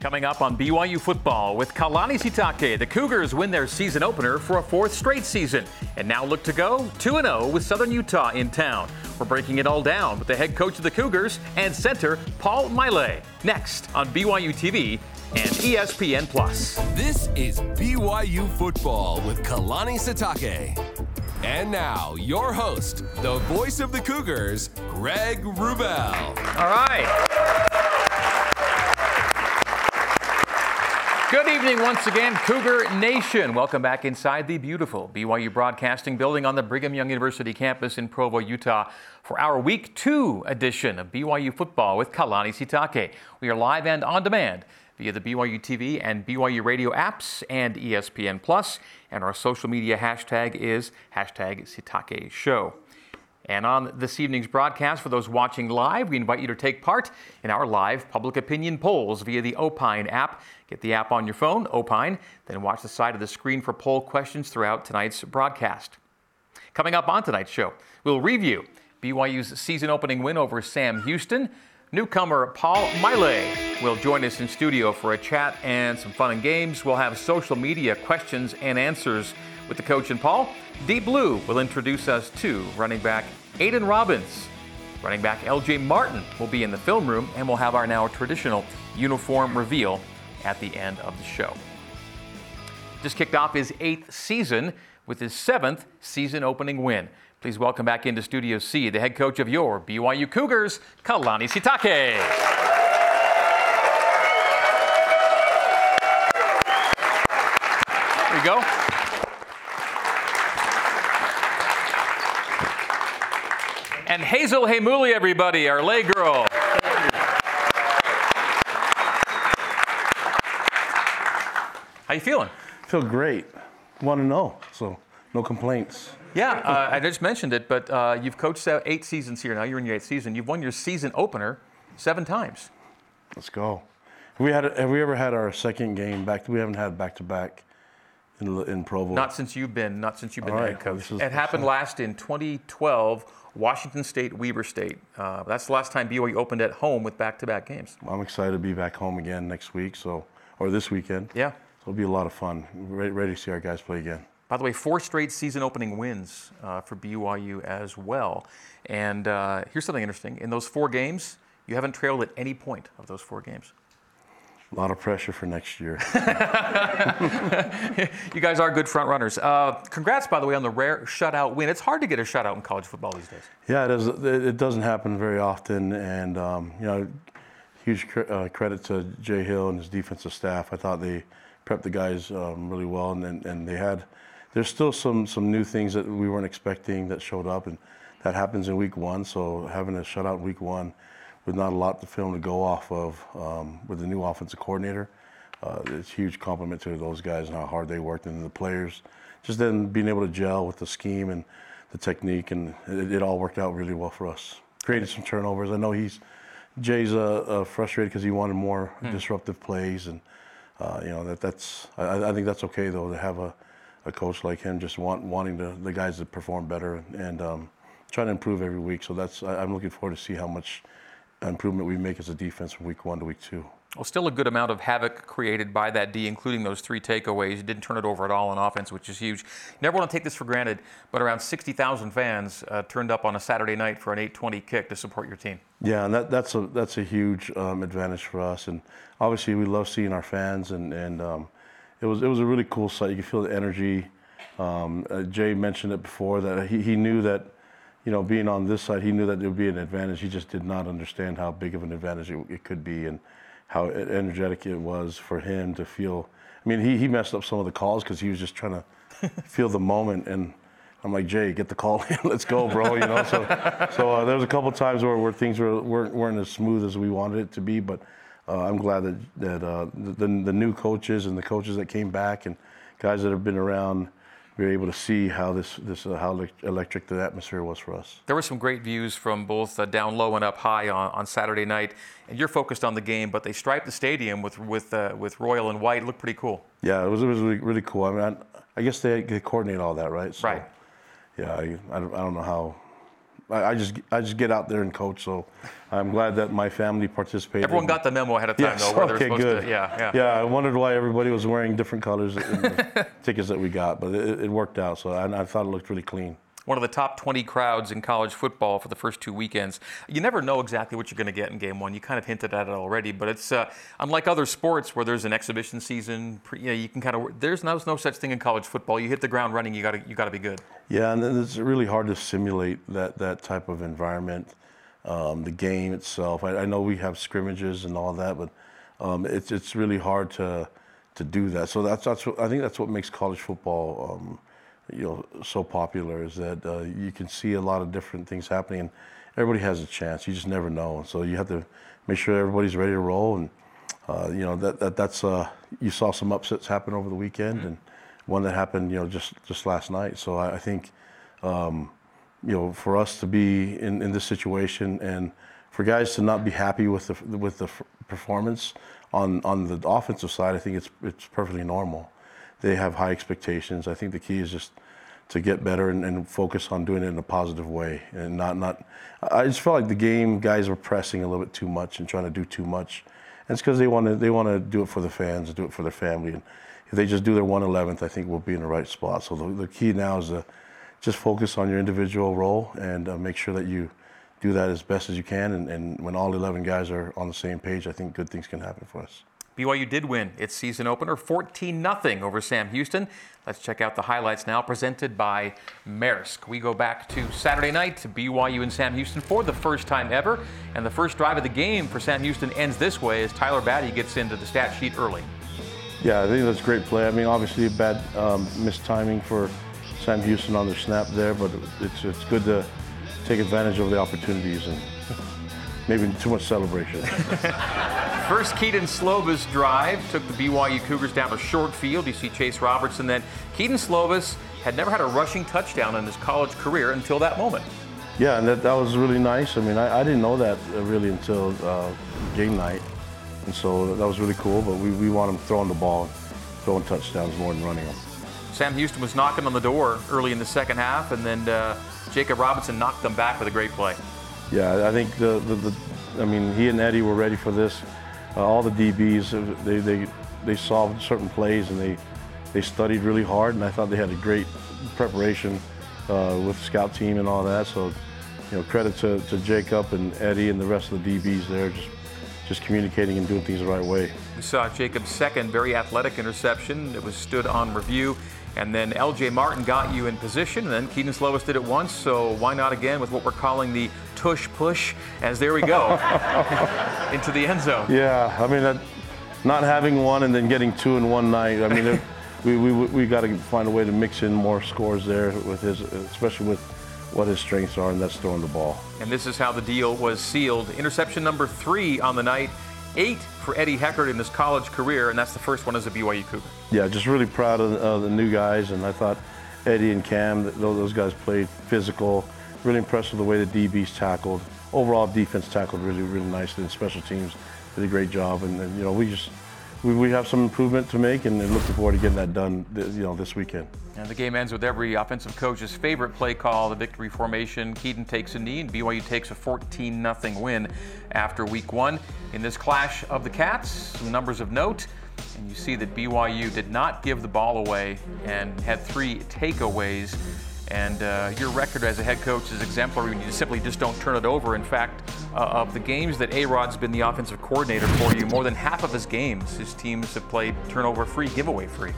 Coming up on BYU football with Kalani Sitake, the Cougars win their season opener for a fourth straight season and now look to go 2 0 with Southern Utah in town. We're breaking it all down with the head coach of the Cougars and center Paul Maile next on BYU TV and ESPN Plus. This is BYU football with Kalani Sitake. And now, your host, the voice of the Cougars, Greg Wrubell. All right. Good evening once again, Cougar Nation. Welcome back inside the beautiful BYU Broadcasting Building on the Brigham Young University campus in Provo, Utah, for our Week 2 edition of BYU Football with Kalani Sitake. We are live and on demand via the BYU TV and BYU radio apps and ESPN Plus, and our social media hashtag is hashtag Sitake Show. And on this evening's broadcast, for those watching live, we invite you to take part in our live public opinion polls via the Opine app. Get the app on your phone, Opine, then watch the side of the screen for poll questions throughout tonight's broadcast. Coming up on tonight's show, we'll review BYU's season opening win over Sam Houston. Newcomer Paul Maile will join us in studio for a chat and some fun and games. We'll have social media questions and answers with the coach and Paul. Deep Blue will introduce us to running back Aiden Robbins. Running back LJ Martin will be in the film room, and we'll have our now traditional uniform reveal at the end of the show. Just kicked off his eighth season with his seventh season opening win. Please welcome back into Studio C the head coach of your BYU Cougars, Kalani Sitake. There you go. And Hazel Heimuli, everybody, our lay girl. How you feeling? feel great. Want to know, so no complaints. Yeah, uh, I just mentioned it, but uh, you've coached eight seasons here now. You're in your eighth season. You've won your season opener seven times. Let's go. Have we had? Have we ever had our second game back? We haven't had back to back in in Provo. Not since you've been. Not since you've been All head coach. it happened last in 2012, Washington State, Weber State. Uh, that's the last time BYU opened at home with back-to-back games. I'm excited to be back home again next week, so or this weekend. Yeah. So it'll be a lot of fun. Ready, ready to see our guys play again. By the way, four straight season opening wins uh, for BYU as well. And uh, here's something interesting: in those four games, you haven't trailed at any point of those four games. A lot of pressure for next year. You guys are good front runners. Uh, congrats, by the way, on the rare shutout win. It's hard to get a shutout in college football these days. yeah, it, is, it doesn't happen very often, and um, you know, huge cre- uh, credit to Jay Hill and his defensive staff. I thought they prepped the guys um, really well, and, and and they had. There's still some some new things that we weren't expecting that showed up, and that happens in week one. So having a shutout in week one, with not a lot to film to go off of, um, with the new offensive coordinator, uh, it's a huge compliment to those guys and how hard they worked, and the players, just then being able to gel with the scheme and the technique, and it, it all worked out really well for us. Created some turnovers. I know he's Jay's uh, uh, frustrated because he wanted more disruptive plays, and uh, you know that that's. I, I think that's okay though to have a, a coach like him just want wanting to, the guys to perform better and, and um, trying to improve every week. So that's I, I'm looking forward to see how much improvement we make as a defense from week one to week two. Well, still a good amount of havoc created by that D, including those three takeaways. You didn't turn it over at all on offense, which is huge. You never want to take this for granted, but around 60,000 fans uh, turned up on a Saturday night for an 820 kick to support your team. Yeah, and that, that's a that's a huge um, advantage for us, and obviously we love seeing our fans, and and um, it was it was a really cool sight. You could feel the energy. Um, uh, Jay mentioned it before that he, he knew that, you know, being on this side, he knew that it would be an advantage. He just did not understand how big of an advantage it, it could be, and how energetic it was for him to feel. I mean, he he messed up some of the calls because he was just trying to feel the moment and. I'm like Jay, get the call in, let's go, bro. You know, so so uh, there was a couple times where, where things were weren't, weren't as smooth as we wanted it to be, but uh, I'm glad that that uh, the, the new coaches and the coaches that came back and guys that have been around we were able to see how this this uh, how electric the atmosphere was for us. There were some great views from both uh, down low and up high on, on Saturday night, and you're focused on the game, but they striped the stadium with with uh, with royal and white. It looked pretty cool. Yeah, it was it was really, really cool. I mean, I, I guess they, they coordinate all that, right? So, Right. Yeah, I, I, don't, I don't know how I, I just I just get out there and coach. So I'm glad that my family participated. Everyone got the memo ahead of time, Yes, though, where okay, good. to. Yeah, yeah. Yeah, I wondered why everybody was wearing different colors in the tickets that we got, but it, it worked out. So I, I thought it looked really clean. One of the top 20 crowds in college football for the first two weekends. You never know exactly what you're going to get in game one. You kind of hinted at it already, but it's uh, unlike other sports where there's an exhibition season. You, know, you can kind of there's no, no such thing in college football. You hit the ground running. You got to you got to be good. Yeah, and it's really hard to simulate that that type of environment, um, the game itself. I, I know we have scrimmages and all that, but um, it's it's really hard to to do that. So that's that's what, I think that's what makes college football, um, you know, so popular is that uh, you can see a lot of different things happening, and everybody has a chance. You just never know, so you have to make sure everybody's ready to roll and. Uh, you know that, that that's uh, you saw some upsets happen over the weekend, and one that happened you know just just last night. So I, I think um, you know for us to be in, in this situation and for guys to not be happy with the with the performance on on the offensive side, I think it's it's perfectly normal. They have high expectations. I think the key is just to get better and, and focus on doing it in a positive way and not not. I just felt like the game guys were pressing a little bit too much and trying to do too much. And it's because they want to they want to do it for the fans, do it for their family. And if they just do their 111th, I think we'll be in the right spot. So the, the key now is to just focus on your individual role and uh, make sure that you do that as best as you can. And, and when all 11 guys are on the same page, I think good things can happen for us. BYU did win its season opener 14 0 over Sam Houston. Let's check out the highlights now, presented by Maersk. We go back to Saturday night to BYU and Sam Houston for the first time ever. And the first drive of the game for Sam Houston ends this way as Tyler Batty gets into the stat sheet early. Yeah, I think that's a great play. I mean, obviously a bad um, missed timing for Sam Houston on the snap there, but it's it's good to take advantage of the opportunities and maybe too much celebration. First, Kedon Slovis drive took the BYU Cougars down a short field. You see Chase Robertson. Then Kedon Slovis had never had a rushing touchdown in his college career until that moment. Yeah, and that, that was really nice. I mean, I, I didn't know that uh, really until uh, game night, and so that was really cool. But we, we want him throwing the ball, throwing touchdowns more than running them. Sam Houston was knocking on the door early in the second half, and then uh, Jacob Robinson knocked them back with a great play. Yeah, I think the, the, the I mean, he and Eddie were ready for this. Uh, all the DBs, uh, they, they, they solved certain plays and they, they studied really hard, and I thought they had a great preparation uh, with scout team and all that. So, you know, credit to, to Jacob and Eddie and the rest of the DBs there, just, just communicating and doing things the right way. We saw Jacob's second very athletic interception. It was stood on review. And then LJ Martin got you in position, and then Kedon Slovis did it once, so why not again with what we're calling the tush push? As there we go into the end zone. Yeah, I mean, that, not having one and then getting two in one night. I mean, it, we we we got to find a way to mix in more scores there with his, especially with what his strengths are, and that's throwing the ball. And this is how the deal was sealed. Interception number three on the night, eight for Eddie Heckard in his college career, and that's the first one as a BYU Cougar. Yeah, just really proud of uh, the new guys, and I thought Eddie and Cam, those guys played physical. Really impressed with the way the DBs tackled. Overall, defense tackled really, really nicely, and special teams did a great job. And, and you know, we just we, we have some improvement to make, and looking forward to getting that done, you know, this weekend. And the game ends with every offensive coach's favorite play call, the victory formation. Kedon takes a knee, and BYU takes a 14 0 win after week one. In this clash of the Cats, some numbers of note. And you see that BYU did not give the ball away and had three takeaways. And uh, your record as a head coach is exemplary. When you simply just don't turn it over. In fact, uh, of the games that A Rod's been the offensive coordinator for you, more than half of his games, his teams have played turnover free, giveaway free.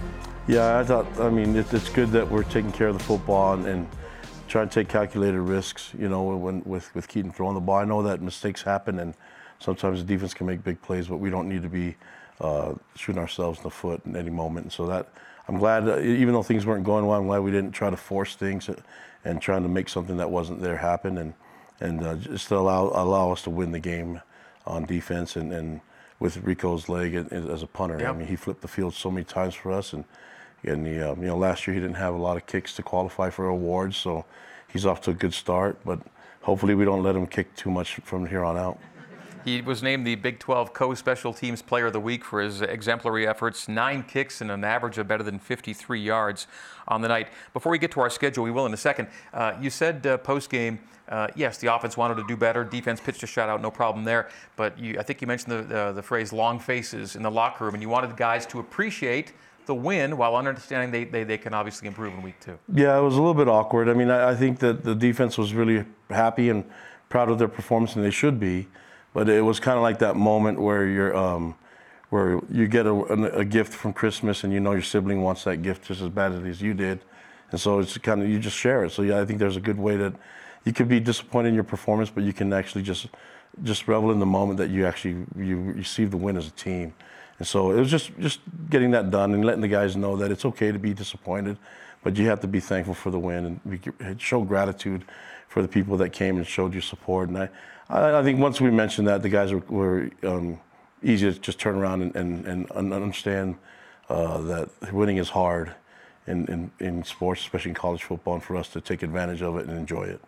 Yeah, I thought. I mean, it, it's good that we're taking care of the football and, and trying to take calculated risks. You know, when with with Kedon throwing the ball, I know that mistakes happen and sometimes the defense can make big plays, but we don't need to be uh, shooting ourselves in the foot in any moment. And so that I'm glad, uh, even though things weren't going well, I'm glad we didn't try to force things and trying to make something that wasn't there happen and and uh, just to allow allow us to win the game on defense and. and with Rehkow's leg as a punter, Yep. I mean, he flipped the field so many times for us, and and he, um, you know, last year he didn't have a lot of kicks to qualify for awards, so he's off to a good start. But hopefully we don't let him kick too much from here on out. He was named the Big 12 Co-Special Teams Player of the Week for his exemplary efforts, nine kicks and an average of better than 53 yards on the night. Before we get to our schedule, we will in a second. Uh, you said uh, post-game, uh, yes, the offense wanted to do better. Defense pitched a shutout, no problem there. But you, I think you mentioned the, the phrase "long faces" in the locker room, and you wanted the guys to appreciate the win while understanding they, they, they can obviously improve in week two. Yeah, it was a little bit awkward. I mean, I, I think that the defense was really happy and proud of their performance, and they should be. But it was kind of like that moment where you're, um, where you get a, a, gift from Christmas, and you know your sibling wants that gift just as badly as you did, and so it's kind of you just share it. So yeah, I think there's a good way that you could be disappointed in your performance, but you can actually just just revel in the moment that you actually you receive the win as a team. And so it was just just getting that done and letting the guys know that it's okay to be disappointed, but you have to be thankful for the win and show gratitude for the people that came and showed you support. And I, I, I think once we mentioned that, the guys were, were um, easy to just turn around and, and, and understand uh, that winning is hard in, in, in sports, especially in college football, and for us to take advantage of it and enjoy it.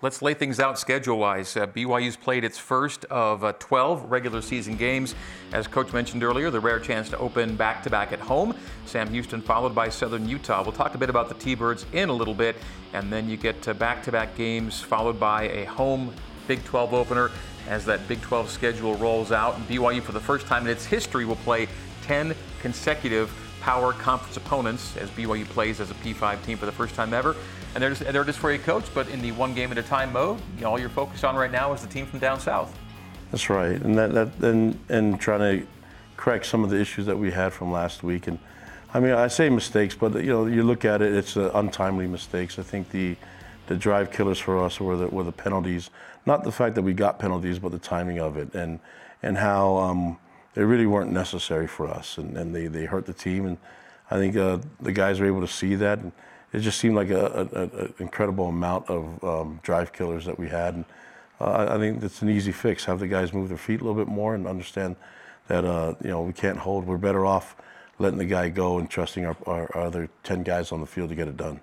Let's lay things out schedule wise. Uh, BYU's played its first of uh, 12 regular season games. As Coach mentioned earlier, the rare chance to open back to back at home. Sam Houston followed by Southern Utah. We'll talk a bit about the T Birds in a little bit, and then you get back to back games followed by a home Big 12 opener as that Big 12 schedule rolls out. And BYU, for the first time in its history, will play 10 consecutive power conference opponents as BYU plays as a P5 team for the first time ever. And they're just, they're just for a coach, but in the one game at a time mode, you know, all you're focused on right now is the team from down south. That's right, and that, that and and trying to correct some of the issues that we had from last week. And I mean, I say mistakes, but you know, you look at it, it's uh, untimely mistakes. I think the the drive killers for us were the were the penalties, not the fact that we got penalties, but the timing of it, and and how um, they really weren't necessary for us, and, and they they hurt the team. And I think uh, the guys were able to see that. And, it just seemed like an incredible amount of um, drive killers that we had. And, uh, I think it's an easy fix. Have the guys move their feet a little bit more and understand that uh, you know we can't hold. We're better off letting the guy go and trusting our, our, our other 10 guys on the field to get it done.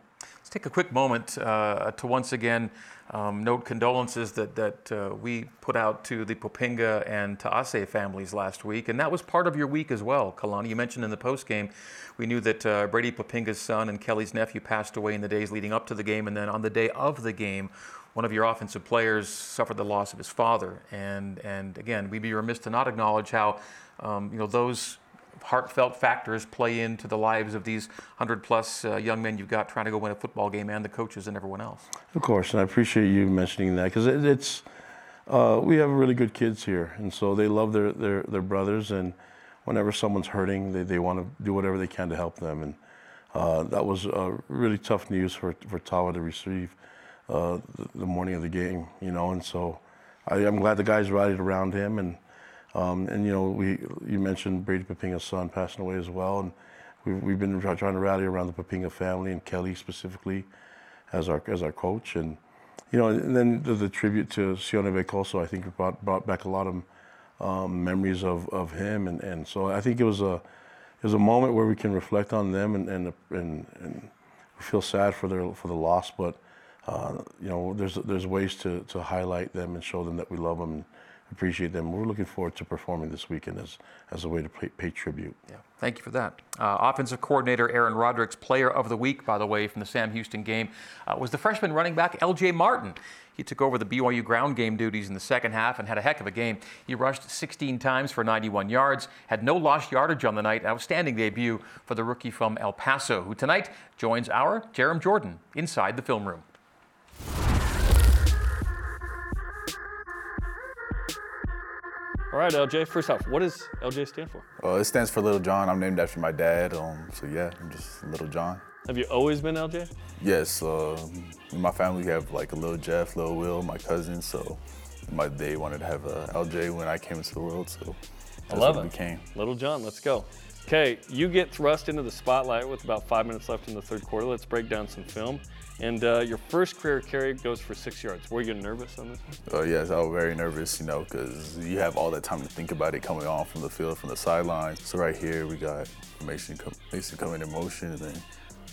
Take a quick moment uh, to once again um, note condolences that, that uh, we put out to the Poppinga and Taase families last week. And that was part of your week as well, Kalani. You mentioned in the post game, we knew that uh, Brady Poppinga's son and Kelly's nephew passed away in the days leading up to the game. And then on the day of the game, one of your offensive players suffered the loss of his father. And, and again, we'd be remiss to not acknowledge how um, you know, those heartfelt factors play into the lives of these 100 plus uh, young men you've got trying to go win a football game and the coaches and everyone else. Of course, and I appreciate you mentioning that because it, it's uh, we have really good kids here, and so they love their, their, their brothers, and whenever someone's hurting, they, they want to do whatever they can to help them. And uh, that was really tough news for, for Tawa to receive uh, the, the, morning of the game, you know, and so I, am glad the guys rallied around him and um, and you know, we you mentioned Brady Poppinga's son passing away as well, and we've, we've been trying to rally around the Poppinga family and Kelly specifically as our as our coach, and you know, and then the, the tribute to Sione Veikoso, I think brought brought back a lot of um, memories of, of him, and, and so I think it was a it was a moment where we can reflect on them and and and, and feel sad for their for the loss, but uh, you know, there's there's ways to to highlight them and show them that we love them. Appreciate them. We're looking forward to performing this weekend as, as a way to pay, pay tribute. Yeah, thank you for that. Uh, offensive coordinator Aaron Roderick's player of the week, by the way, from the Sam Houston game, uh, was the freshman running back L.J. Martin. He took over the BYU ground game duties in the second half and had a heck of a game. He rushed 16 times for 91 yards, had no lost yardage on the night. Outstanding debut for the rookie from El Paso, who tonight joins our Jarom Jordan inside the film room. All right, LJ. First off, what does LJ stand for? Uh, it stands for Little John. I'm named after my dad. Um, so yeah, I'm just Little John. Have you always been LJ? Yes. Uh, in my family, we have like a little Jeff, little Will, my cousin. So my they wanted to have a LJ when I came into the world. So I love it. Became. Little John. Let's go. Okay, you get thrust into the spotlight with about five minutes left in the third quarter. Let's break down some film. And uh, your first career carry goes for six yards. Were you nervous on this one? Uh, yes, I was very nervous, you know, because you have all that time to think about it coming on from the field, from the sidelines. So right here, we got Mason, Mason coming in motion, and then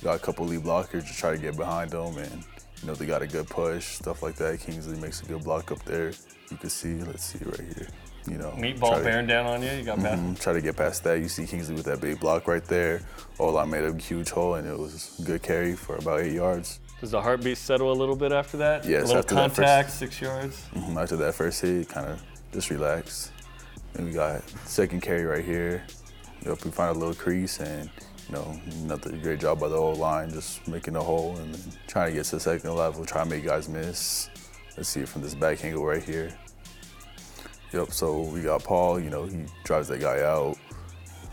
got a couple lead blockers to try to get behind them, and you know they got a good push, stuff like that. Kingsley makes a good block up there. You can see, let's see right here. you know, Meatball try to- bearing down on you. You got past. Mhm, Try to get past that. You see Kingsley with that big block right there. Ola made a huge hole, and it was a good carry for about eight yards. Does the heartbeat settle a little bit after that? Yes, A little after that first- contact, six yards. Mhm, After that first hit, kind of just relax. And we got second carry right here. Yep, we find a little crease, and you know, another great job by the whole line, just making a hole and then trying to get to the second level, try to make guys miss. Let's see it from this back angle right here. Yep, so we got Paul, you know, he drives that guy out.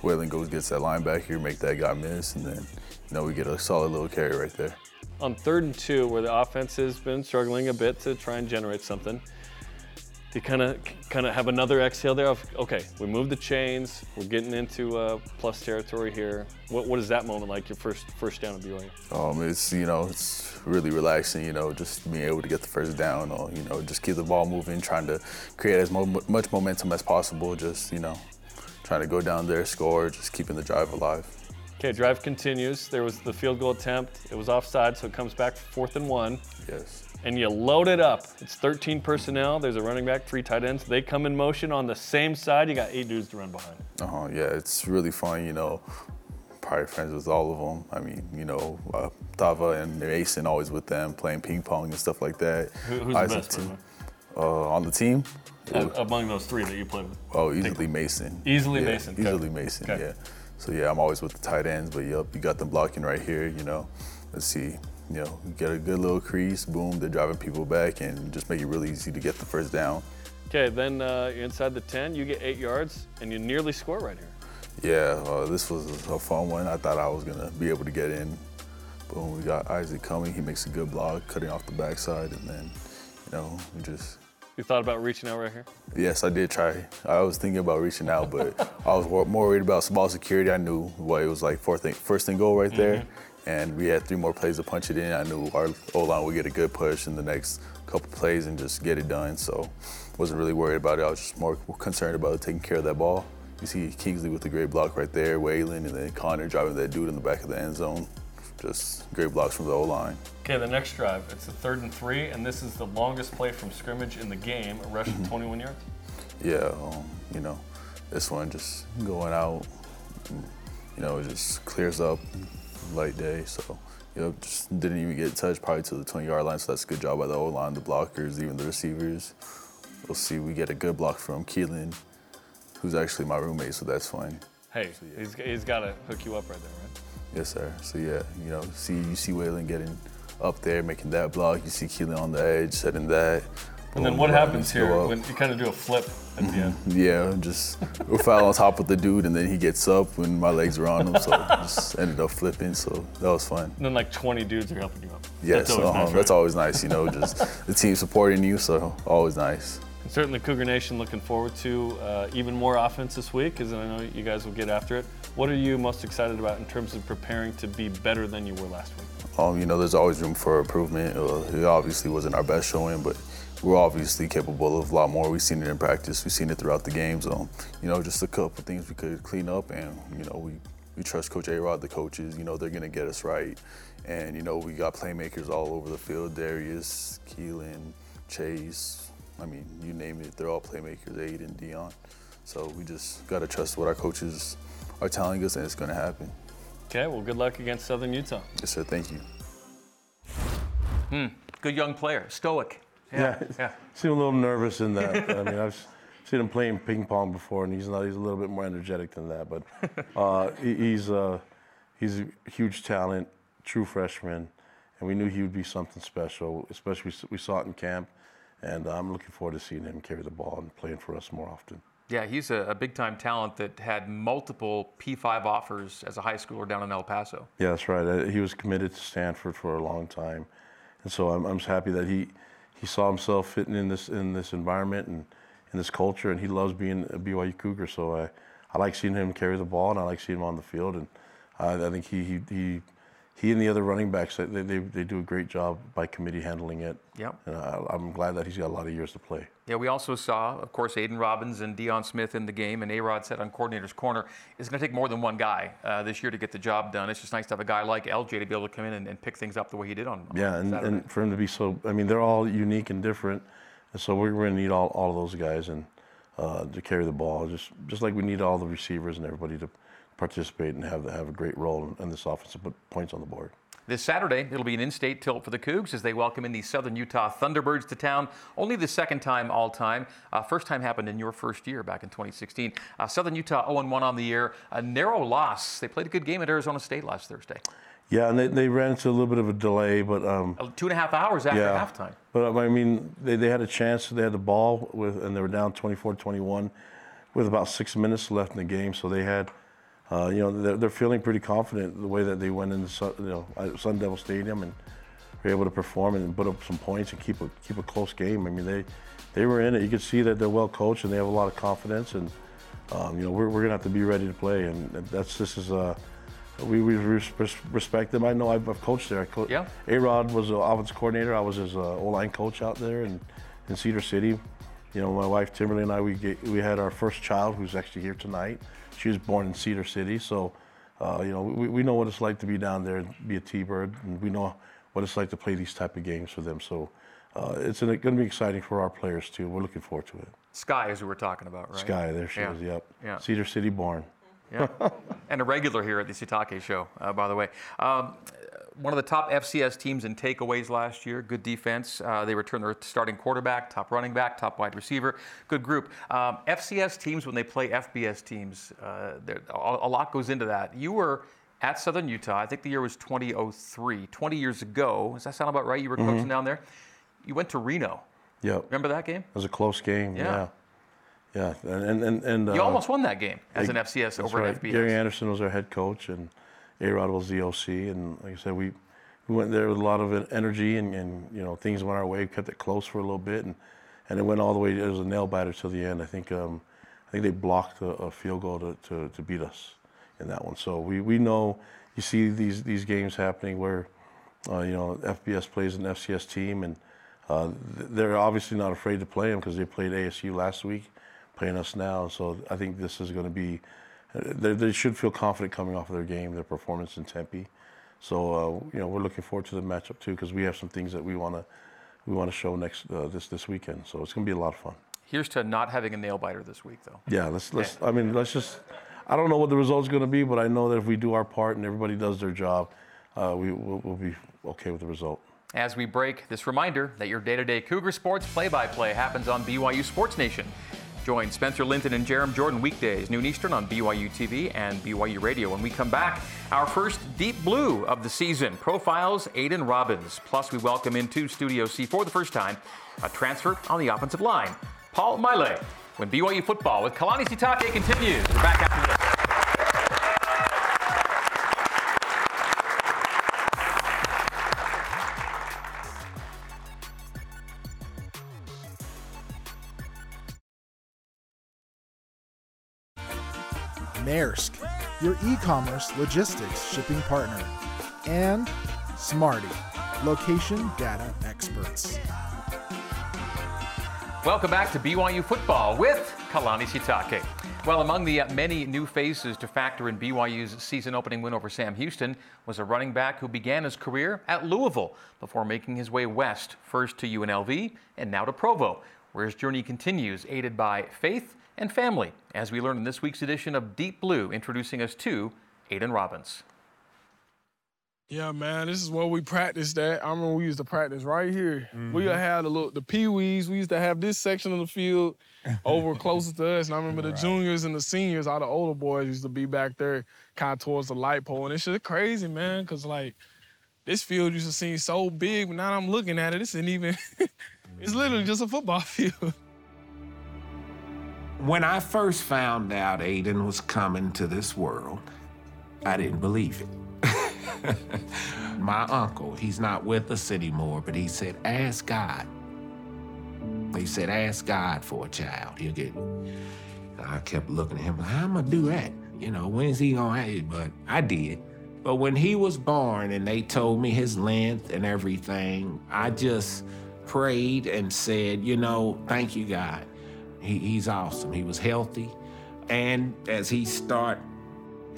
Weylin goes, gets that linebacker, make that guy miss, and then, you know, we get a solid little carry right there. On third and two, where the offense has been struggling a bit to try and generate something, you kind of kind of have another exhale there of okay, we moved the chains, we're getting into uh, plus territory here. What, what is that moment like? Your first first down at BYU? Um, it's you know it's really relaxing. You know, just being able to get the first down, or you know, just keep the ball moving, trying to create as mo- much momentum as possible. Just you know, trying to go down there, score, just keeping the drive alive. Okay, drive continues. There was the field goal attempt. It was offside, so it comes back fourth and one. Yes. and you load it up. It's 13 personnel. There's a running back, three tight ends. They come in motion on the same side. You got eight dudes to run behind. Uh huh. Yeah, it's really fun. You know, probably friends with all of them. I mean, you know, uh, Tava and Mason always with them playing ping pong and stuff like that. Who, who's the Isaac best one? Uh, on the team? Uh, among those three that you played with? Oh, easily Mason. Easily Yeah, Mason, okay. Easily Mason. Okay. Yeah. So yeah, I'm always with the tight ends, but yep, you got them blocking right here. You know, let's see. You know, get a good little crease, boom, they're driving people back, and just make it really easy to get the first down. Okay, then uh, you're inside the 10. You get eight yards, and you nearly score right here. Yeah, uh, this was a fun one. I thought I was gonna be able to get in. Boom, we got Isaac coming. He makes a good block, cutting off the backside, and then, you know, we just You thought about reaching out right here? Yes, I did try. I was thinking about reaching out, but I was more worried about small security. I knew what it was like fourth thing, first and goal right there, mm-hmm. and we had three more plays to punch it in. I knew our O line would get a good push in the next couple plays and just get it done. So, wasn't really worried about it. I was just more concerned about taking care of that ball. You see Kingsley with a great block right there, Weylin, and then Connor driving that dude in the back of the end zone. Just great blocks from the O line. Okay, the next drive. It's a third and three, and this is the longest play from scrimmage in the game, a rush of 21 yards. yeah, um, you know, this one just going out, you know, it just clears up, light day. So, you know, just didn't even get touched probably to the 20 yard line. So that's a good job by the O line, the blockers, even the receivers. We'll see. We get a good block from Keelan, who's actually my roommate, so that's fine. Hey, he's, he's got to hook you up right there, right? Yes, sir. So yeah, you know, see you see Weylin getting up there, making that block. You see Keelan on the edge, setting that. And then what happens here when you kind of do a flip at the end? Yeah, just we foul on top of the dude, and then he gets up when my legs are on him, so just ended up flipping. So that was fun. And then like 20 dudes are helping you up. Yes, that's always uh-huh, nice, that's always nice. You know, just the team supporting you, so always nice. And certainly, Cougar Nation looking forward to uh, even more offense this week, because I know you guys will get after it. What are you most excited about in terms of preparing to be better than you were last week? Um, you know, there's always room for improvement. Uh, it obviously wasn't our best showing, but we're obviously capable of a lot more. We've seen it in practice. We've seen it throughout the games. Um, you know, just a couple things we could clean up, and you know, we we trust Coach A-Rod, the coaches. You know, they're gonna get us right, and you know, we got playmakers all over the field. Darius, Keelan, Chase. I mean, you name it, they're all playmakers. Aiden, Dion. So we just gotta trust what our coaches are telling us, and it's gonna happen. Okay, well, good luck against Southern Utah. Yes, sir. Thank you. Hmm. Good young player, stoic. Yeah, yeah. seem a little nervous in that. I mean, I've seen him playing ping pong before, and he's not. He's a little bit more energetic than that. But uh, he, he's uh, he's a huge talent, true freshman, and we knew he would be something special. Especially we saw it in camp, and I'm looking forward to seeing him carry the ball and playing for us more often. Yeah, he's a, a big time talent that had multiple P5 offers as a high schooler down in El Paso. Yeah, that's right. Uh, He was committed to Stanford for a long time, and so I'm, I'm just happy that he he saw himself fitting in this in this environment and in this culture, and he loves being a BYU Cougar. So I, I like seeing him carry the ball, and I like seeing him on the field, and I, I think he he. he he and the other running backs, they, they, they do a great job by committee handling it. Yep. And I, I'm glad that he's got a lot of years to play. Yeah, we also saw, of course, Aiden Robbins and Dion Smith in the game, and A-Rod said on coordinator's corner, it's going to take more than one guy uh, this year to get the job done. It's just nice to have a guy like LJ to be able to come in and, and pick things up the way he did on, on Yeah, and, and for him to be so, I mean, they're all unique and different, and so we're going to need all, all of those guys. And uh, to carry the ball. Just just like we need all the receivers and everybody to participate and have have a great role in this offense to put points on the board. This Saturday, it'll be an in-state tilt for the Cougs as they welcome in the Southern Utah Thunderbirds to town. Only the second time all time. Uh, first time happened in your first year back in 2016. Uh, Southern Utah 0-1 on the year. A narrow loss. They played a good game at Arizona State last Thursday. Yeah, and they, they ran into a little bit of a delay, but um, Two and a half hours after yeah. halftime. But um, I mean, they, they had a chance. They had the ball with, and they were down 24-21 with about six minutes left in the game. So they had, uh, you know, they're, they're feeling pretty confident the way that they went into Sun, you know Sun Devil Stadium and were able to perform and put up some points and keep a keep a close game. I mean, they they were in it. You could see that they're well coached and they have a lot of confidence. And um, you know, we're, we're gonna have to be ready to play. And that's this is a we, we res- respect them. I know I've, I've coached there. I co- Yeah. A Rod was an offense coordinator. I was his uh, O line coach out there in, in Cedar City. You know, my wife Timberly and I, we get, we had our first child who's actually here tonight. She was born in Cedar City, so uh, you know we, we know what it's like to be down there and be a T-bird, and we know what it's like to play these type of games for them. So uh, it's going to be exciting for our players too. We're looking forward to it. Sky, as we were talking about, right? Sky, there she Yeah. is. Yep. Yeah. Cedar City born. Yeah. and a regular here at the Sitake show, uh, by the way. Um, one of the top FCS teams in takeaways last year. Good defense. Uh, they returned their starting quarterback, top running back, top wide receiver. Good group. Um, FCS teams, when they play FBS teams, uh, a, a lot goes into that. You were at Southern Utah. I think the year was 2003, 20 years ago. Does that sound about right? You were coaching down there. You went to Reno. Yep. Remember that game? It was a close game. Yeah. Yeah. Yeah. And and and You uh, almost won that game as an FCS over right. at FBS. Gary Anderson was our head coach, and A Rod was the OC. And like I said, we, we went there with a lot of energy, and, and you know things went our way. We Kept it close for a little bit, and, and it went all the way. It was a nail biter till the end. I think um, I think they blocked a, a field goal to, to, to beat us in that one. So we, we know you see these these games happening where uh, you know FBS plays an FCS team, and uh, they're obviously not afraid to play them because they played ASU last week, playing us now. So I think this is going to be. They, they should feel confident coming off of their game, their performance in Tempe. So uh, you know we're looking forward to the matchup too because we have some things that we want to we want to show next uh, this this weekend. So it's going to be a lot of fun. Here's to not having a nail biter this week, though. Yeah, let's let's. I mean, let's just. I don't know what the result's going to be, but I know that if we do our part and everybody does their job, uh, we will we'll be okay with the result. As we break, this reminder that your day to day Cougar Sports play by play happens on BYU Sports Nation. Join Spencer Linton and Jarom Jordan weekdays, noon Eastern on BYU TV and BYU Radio. When we come back, our first Deep Blue of the season profiles Aiden Robbins. Plus, we welcome into Studio C for the first time a transfer on the offensive line, Paul Maile. When BYU football with Kalani Sitake continues, we're back after Maersk, your e-commerce logistics shipping partner, and Smarty, location data experts. Welcome back to BYU football with Kalani Sitake. Well, among the uh, many new faces to factor in BYU's season opening win over Sam Houston was a running back who began his career at Louisville before making his way west, first to UNLV and now to Provo, where his journey continues, aided by faith and family, as we learn in this week's edition of Deep Blue, introducing us to Aiden Robbins. Yeah, man, this is where we practiced at. I remember we used to practice right here. Mm-hmm. We had a little the pee-wees. We used to have this section of the field over closest to us. And I remember the juniors and the seniors, all the older boys used to be back there kind of towards the light pole. And it's just crazy, man, because like this field used to seem so big, but now I'm looking at it, it's not even it's literally just a football field. When I first found out Aiden was coming to this world, I didn't believe it. My uncle, he's not with us anymore, but he said, ask God. He said, ask God for a child. He'll get it. I kept looking at him, how am I do that? You know, when's he gonna have it? But I did. But when he was born and they told me his length and everything, I just prayed and said, you know, thank you, God. He, he's awesome. He was healthy. And as he start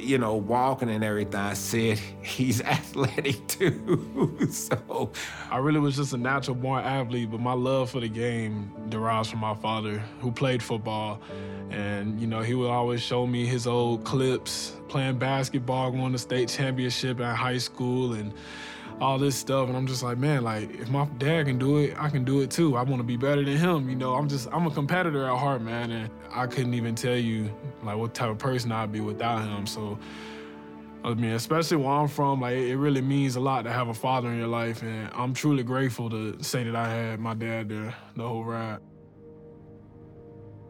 you know, walking and everything, I said he's athletic too. so I really was just a natural born athlete, but my love for the game derives from my father, who played football. And, you know, he would always show me his old clips playing basketball, going to state championship at high school, and all this stuff. And I'm just like, man, like, if my dad can do it, I can do it too. I want to be better than him. You know, I'm just, I'm a competitor at heart, man. And I couldn't even tell you, like, what type of person I'd be without him. So, I mean, especially where I'm from, like it really means a lot to have a father in your life, and I'm truly grateful to say that I had my dad there the whole ride.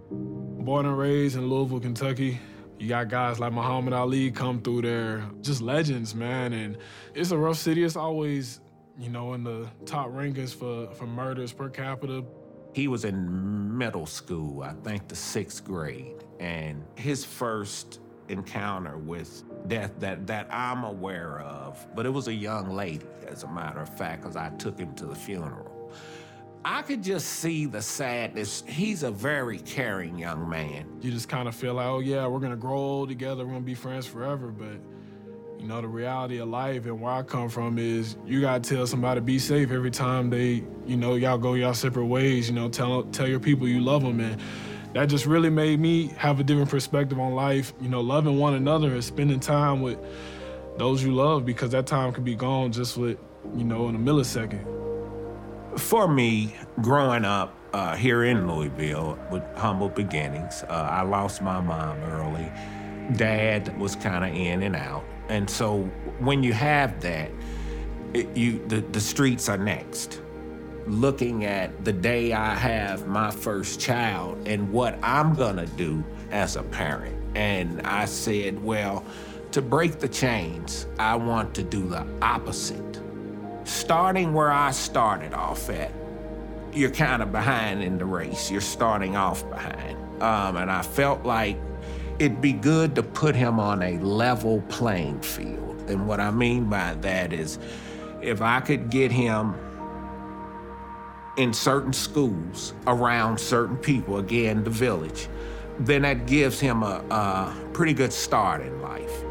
Born and raised in Louisville, Kentucky. You got guys like Muhammad Ali come through there, just legends, man. And it's a rough city. It's always, you know, in the top rankings for, for murders per capita. He was in middle school, I think the sixth grade, and his first encounter with death that, that I'm aware of, but it was a young lady, as a matter of fact, because I took him to the funeral. I could just see the sadness. He's a very caring young man. You just kind of feel like, oh yeah, we're gonna grow old together, we're gonna be friends forever. But you know, the reality of life and where I come from is you gotta tell somebody be safe every time they, you know, y'all go y'all separate ways. You know, tell tell your people you love them, and that just really made me have a different perspective on life. You know, loving one another and spending time with those you love because that time can be gone just with, you know, in a millisecond. For me, growing up uh, here in Louisville with humble beginnings, uh, I lost my mom early. Dad was kind of in and out. And so when you have that, it, you the, the streets are next. Looking at the day I have my first child and what I'm gonna do as a parent. And I said, well, to break the chains, I want to do the opposite starting where I started off at, you're kind of behind in the race. You're starting off behind. Um, and I felt like it'd be good to put him on a level playing field. And what I mean by that is if I could get him in certain schools around certain people, again, the village, then that gives him a, a pretty good start in life.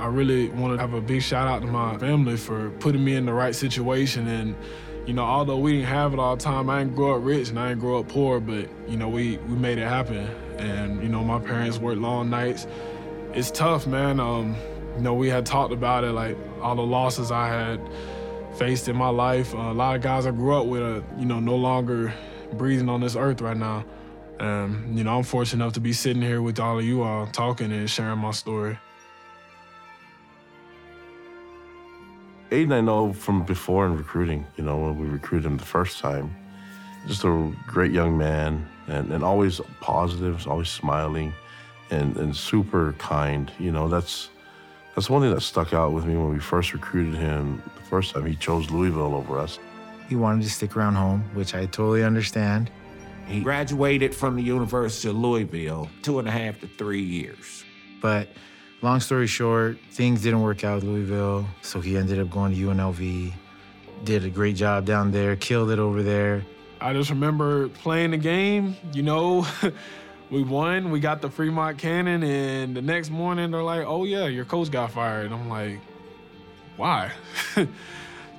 I really want to have a big shout out to my family for putting me in the right situation. And, you know, although we didn't have it all the time, I didn't grow up rich and I didn't grow up poor, but, you know, we, we made it happen. And, you know, my parents worked long nights. It's tough, man. Um, you know, we had talked about it, like all the losses I had faced in my life. Uh, a lot of guys I grew up with are, you know, no longer breathing on this earth right now. And, you know, I'm fortunate enough to be sitting here with all of you all talking and sharing my story. Aiden, I know from before in recruiting, you know, when we recruited him the first time, just a great young man and, and always positive, always smiling and, and super kind. You know, that's that's one thing that stuck out with me when we first recruited him the first time. He chose Louisville over us. He wanted to stick around home, which I totally understand. He graduated from the University of Louisville two and a half to three years. But long story short, things didn't work out with Louisville, so he ended up going to UNLV. Did a great job down there, killed it over there. I just remember playing the game, you know, we won, we got the Fremont Cannon, and the next morning they're like, oh yeah, your coach got fired. I'm like, why?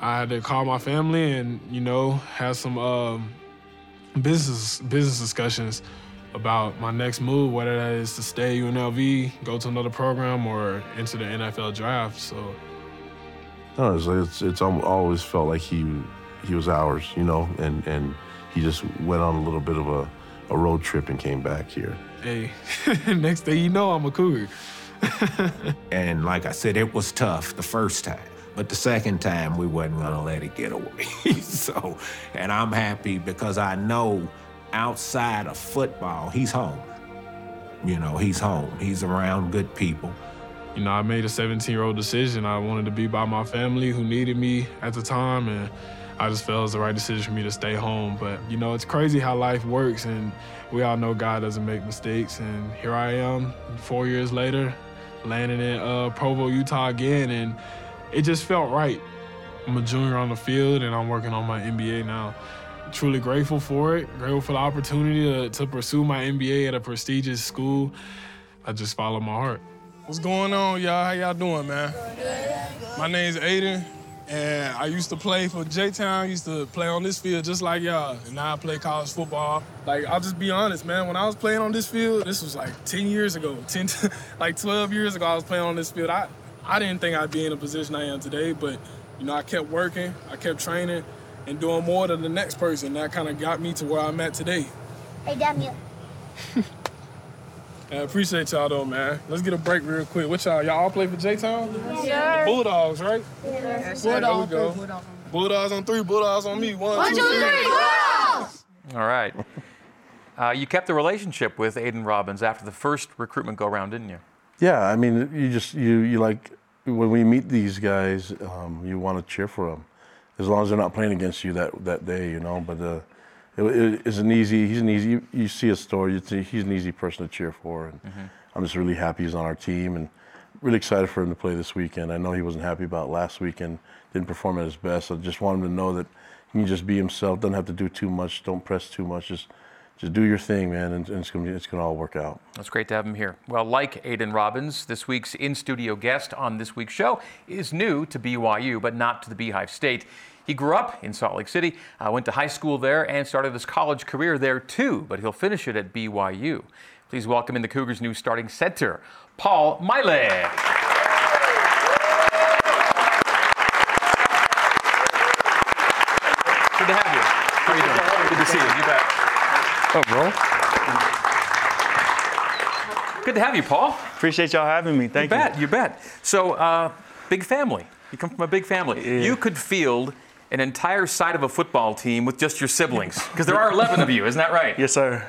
I had to call my family and, you know, have some um, business business discussions about my next move, whether that is to stay UNLV, go to another program, or into the NFL draft. So, no, it's it's, it's always felt like he he was ours, you know, and and he just went on a little bit of a, a road trip and came back here. Hey, next thing you know, I'm a cougar. and like I said, it was tough the first time. But the second time, we wasn't gonna let it get away. so, and I'm happy because I know outside of football, he's home. You know, he's home. He's around good people. You know, I made a 17 year old decision. I wanted to be by my family who needed me at the time, and I just felt it was the right decision for me to stay home. But, you know, it's crazy how life works, and we all know God doesn't make mistakes. And here I am, four years later, landing in uh, Provo, Utah again, and it just felt right. I'm a junior on the field, and I'm working on my MBA now truly grateful for it. Grateful for the opportunity to, to pursue my MBA at a prestigious school. I just follow my heart. What's going on, y'all? How y'all doing, man? My name's Aiden, and I used to play for J-Town. Used to play on this field just like y'all, and now I play college football. Like I'll just be honest, man. When I was playing on this field, this was like 10 years ago, 10, like 12 years ago. I was playing on this field. I, I didn't think I'd be in the position I am today, but you know, I kept working, I kept training, and doing more than the next person. That kind of got me to where I'm at today. Hey, Daniel. I appreciate y'all though, man. Let's get a break real quick. What y'all? Y'all all play for J-Town? Yes, Bulldogs, right? Yes, There we go. Bulldogs on three, Bulldogs on me. One, One, two, two, three. three, Bulldogs! All right. Uh, you kept the relationship with Aiden Robbins after the first recruitment go round, didn't you? Yeah, I mean, you just you you like when we meet these guys, um, you want to cheer for them, as long as they're not playing against you that that day, you know. But uh, it, it, it's an easy. He's an easy. You, you see a story. A, he's an easy person to cheer for, and I'm just really happy he's on our team and really excited for him to play this weekend. I know he wasn't happy about last weekend. Didn't perform at his best. I just want him to know that he can just be himself. Doesn't have to do too much. Don't press too much. Just just do your thing, man, and, and it's gonna it's gonna all work out. It's great to have him here. Well, like Aiden Robbins, this week's in studio guest on this week's show is new to BYU, but not to the Beehive State. He grew up in Salt Lake City, uh, went to high school there, and started his college career there too, but he'll finish it at BYU. Please welcome in the Cougars' new starting center, Paul Maile. Good to have you. How are you doing? Good to see you. You bet. Oh, bro. Good to have you, Paul. Appreciate y'all having me. Thank you. You bet, you bet. So, uh, big family. You come from a big family. You could field an entire side of a football team with just your siblings, because there are 11 of you, isn't that right? Yes, sir.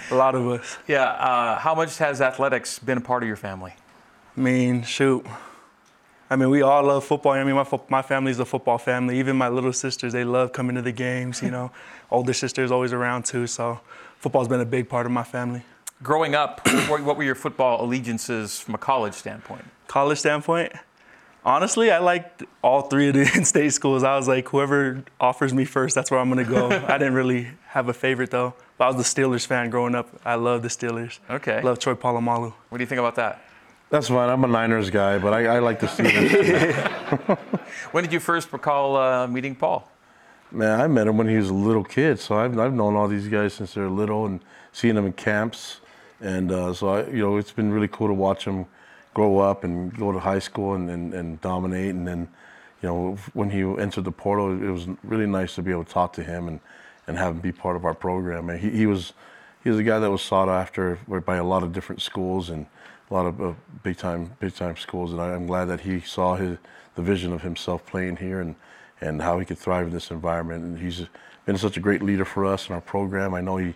a lot of us. Yeah. Uh, how much has athletics been a part of your family? I mean, shoot. I mean, we all love football. I mean, my, fo- my family's a football family. Even my little sisters, they love coming to the games, you know. Older sister's always around too, so football's been a big part of my family. Growing up, what what were your football allegiances from a college standpoint? College standpoint, honestly, I liked all three of the in-state schools. I was like, whoever offers me first, that's where I'm gonna go. I didn't really have a favorite though. But I was the Steelers fan growing up. I love the Steelers. Okay. Love Troy Polamalu. What do you think about that? That's fine. I'm a Niners guy, but I, I like the Steelers. When did you first recall uh, meeting Paul? Man, I met him when he was a little kid, so I've, I've known all these guys since they're little and seeing them in camps, and uh, so I, you know, it's been really cool to watch them grow up and go to high school and, and, and dominate, and then, you know, when he entered the portal, it was really nice to be able to talk to him and, and have him be part of our program. And he, he was he was a guy that was sought after by a lot of different schools and a lot of uh, big time big time schools, and I, I'm glad that he saw his the vision of himself playing here and and how he could thrive in this environment. And he's been such a great leader for us in our program. I know he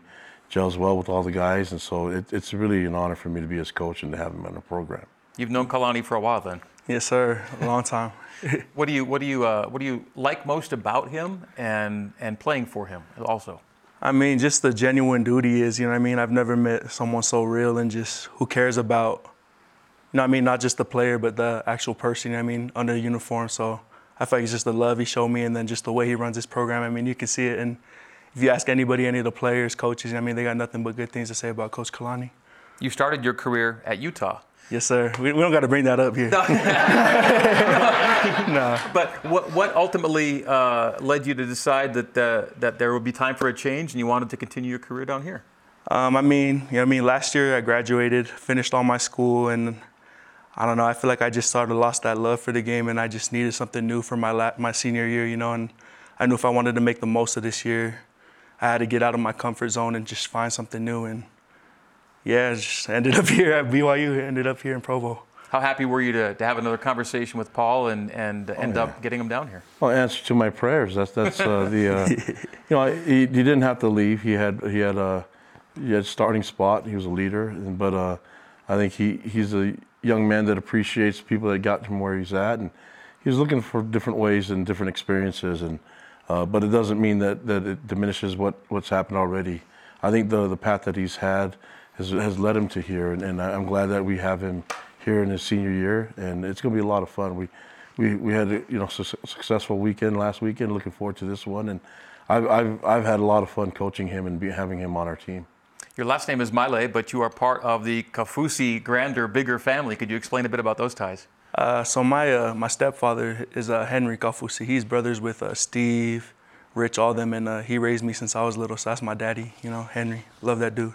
gels well with all the guys, and so it, it's really an honor for me to be his coach and to have him in the program. You've known Kalani for a while, then. Yes, sir. A long time. What do you what do you uh, what do you like most about him and and playing for him also? I mean, just the genuine duty is, you know what I mean? I've never met someone so real and just who cares about, you know what I mean, not just the player, but the actual person, you know what I mean, under the uniform. So I feel like it's just the love he showed me and then just the way he runs his program. I mean, you can see it. And if you ask anybody, any of the players, coaches, I mean, they got nothing but good things to say about Coach Kalani. You started your career at Utah. Yes, sir. We, we don't got to bring that up here. no. But what, what ultimately uh, led you to decide that, uh, that there would be time for a change and you wanted to continue your career down here? Um, I mean, you know I mean? Last year I graduated, finished all my school, and I don't know, I feel like I just sort of lost that love for the game and I just needed something new for my, la- my senior year, you know, and I knew if I wanted to make the most of this year, I had to get out of my comfort zone and just find something new. And yeah, just ended up here at BYU, ended up here in Provo. How happy were you to, to have another conversation with Paul and, and end yeah. up getting him down here? Well, answer to my prayers. That's that's uh, the uh, you know he, he didn't have to leave. He had he had a he had starting spot. He was a leader, but uh, I think he he's a young man that appreciates people that got him where he's at, and he was looking for different ways and different experiences, and uh, but it doesn't mean that that it diminishes what what's happened already. I think the the path that he's had has has led him to here, and, and I'm glad that we have him here in his senior year, and it's going to be a lot of fun. We we, we had a you know su- successful weekend last weekend. Looking forward to this one, and I've I've, I've had a lot of fun coaching him and be, having him on our team. Your last name is Maile, but you are part of the Kaufusi grander, bigger family. Could you explain a bit about those ties? Uh, so my uh, my stepfather is uh, Henry Kaufusi. He's brothers with uh, Steve, Rich, all them, and uh, he raised me since I was little. So that's my daddy, you know, Henry. Love that dude.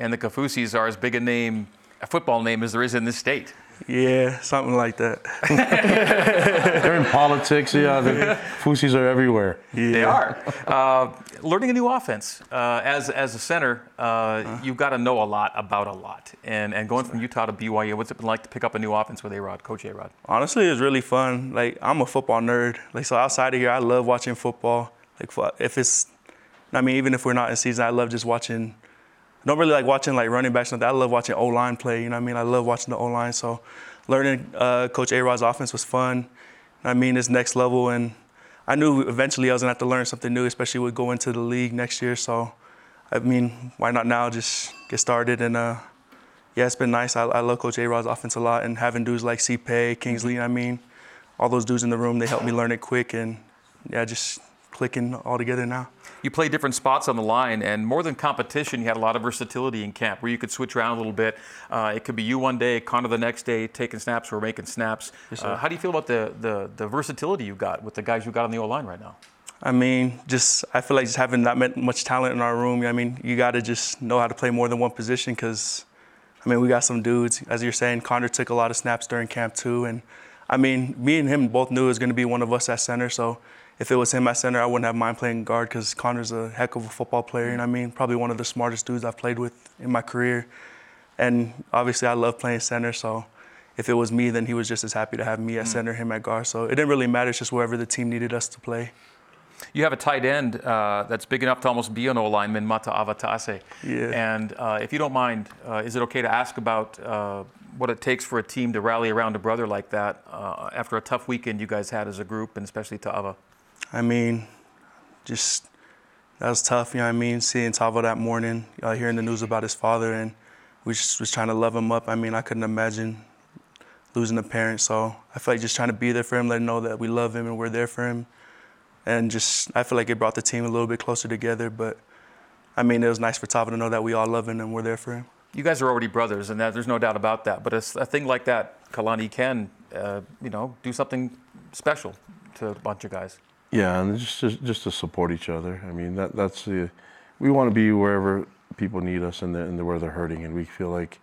And the Kaufusis are as big a name, a football name, as there is in this state. Yeah, something like that. They're in politics. Yeah, the Fusis are everywhere. Yeah. They are. Uh, learning a new offense. Uh, as, as a center, uh, you've got to know a lot about a lot. And, and going from Utah to BYU, what's it been like to pick up a new offense with A-Rod, Coach A-Rod? Honestly, it's really fun. Like I'm a football nerd. Like so outside of here, I love watching football. Like if it's, I mean, even if we're not in season, I love just watching. I don't really like watching like running backs. I love watching O line play. You know what I mean? I love watching the O line. So learning uh, Coach A Rod's offense was fun. I mean, it's next level, and I knew eventually I was gonna have to learn something new, especially with going to the league next year. So, I mean, why not now just get started? And uh, yeah, it's been nice. I, I love Coach A Rod's offense a lot, and having dudes like CPay, Kingsley. I mean, all those dudes in the room, they helped me learn it quick, and yeah, just clicking all together now. You play different spots on the line, and more than competition, you had a lot of versatility in camp where you could switch around a little bit. Uh, it could be you one day, Connor the next day, taking snaps or making snaps. Yes, uh, how do you feel about the, the, the versatility you got with the guys you got on the O line right now? I mean, just I feel like just having that much talent in our room. I mean, you got to just know how to play more than one position because, I mean, we got some dudes. As you're saying, Connor took a lot of snaps during camp too, and I mean, me and him both knew it was going to be one of us at center. So if it was him at center, I wouldn't have mind playing guard because Connor's a heck of a football player, and I mean, probably one of the smartest dudes I've played with in my career. And obviously, I love playing center, so. If it was me, then he was just as happy to have me at center, him at guard. So it didn't really matter. It's just wherever the team needed us to play. You have a tight end uh, that's big enough to almost be an O lineman, Mata'ava Ta'ase. Yeah. And uh, if you don't mind, uh, is it okay to ask about uh, what it takes for a team to rally around a brother like that uh, after a tough weekend you guys had as a group, and especially Tava? I mean, just that was tough. You know what I mean? Seeing Tavo that morning, uh, hearing the news about his father, and we just was trying to love him up. I mean, I couldn't imagine losing a parent. So I feel like just trying to be there for him, let him know that we love him and we're there for him, and just I feel like it brought the team a little bit closer together. But I mean, it was nice for Tavo to know that we all love him and we're there for him. You guys are already brothers, and that, there's no doubt about that. But a thing like that, Kalani can, uh, you know, do something special to a bunch of guys. Yeah, and just, just just to support each other. I mean, that that's the we want to be wherever people need us and, the, and the, where they're hurting, and we feel like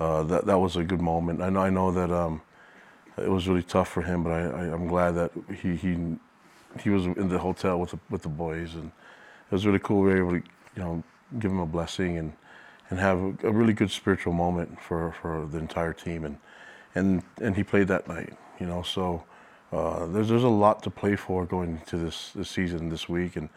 uh, that that was a good moment. I know I know that um, it was really tough for him, but I, I I'm glad that he he he was in the hotel with the with the boys, and it was really cool. We were able to you know give him a blessing and and have a, a really good spiritual moment for for the entire team, and and and he played that night. You know, so. Uh, there's there's a lot to play for going into this, this season this week, and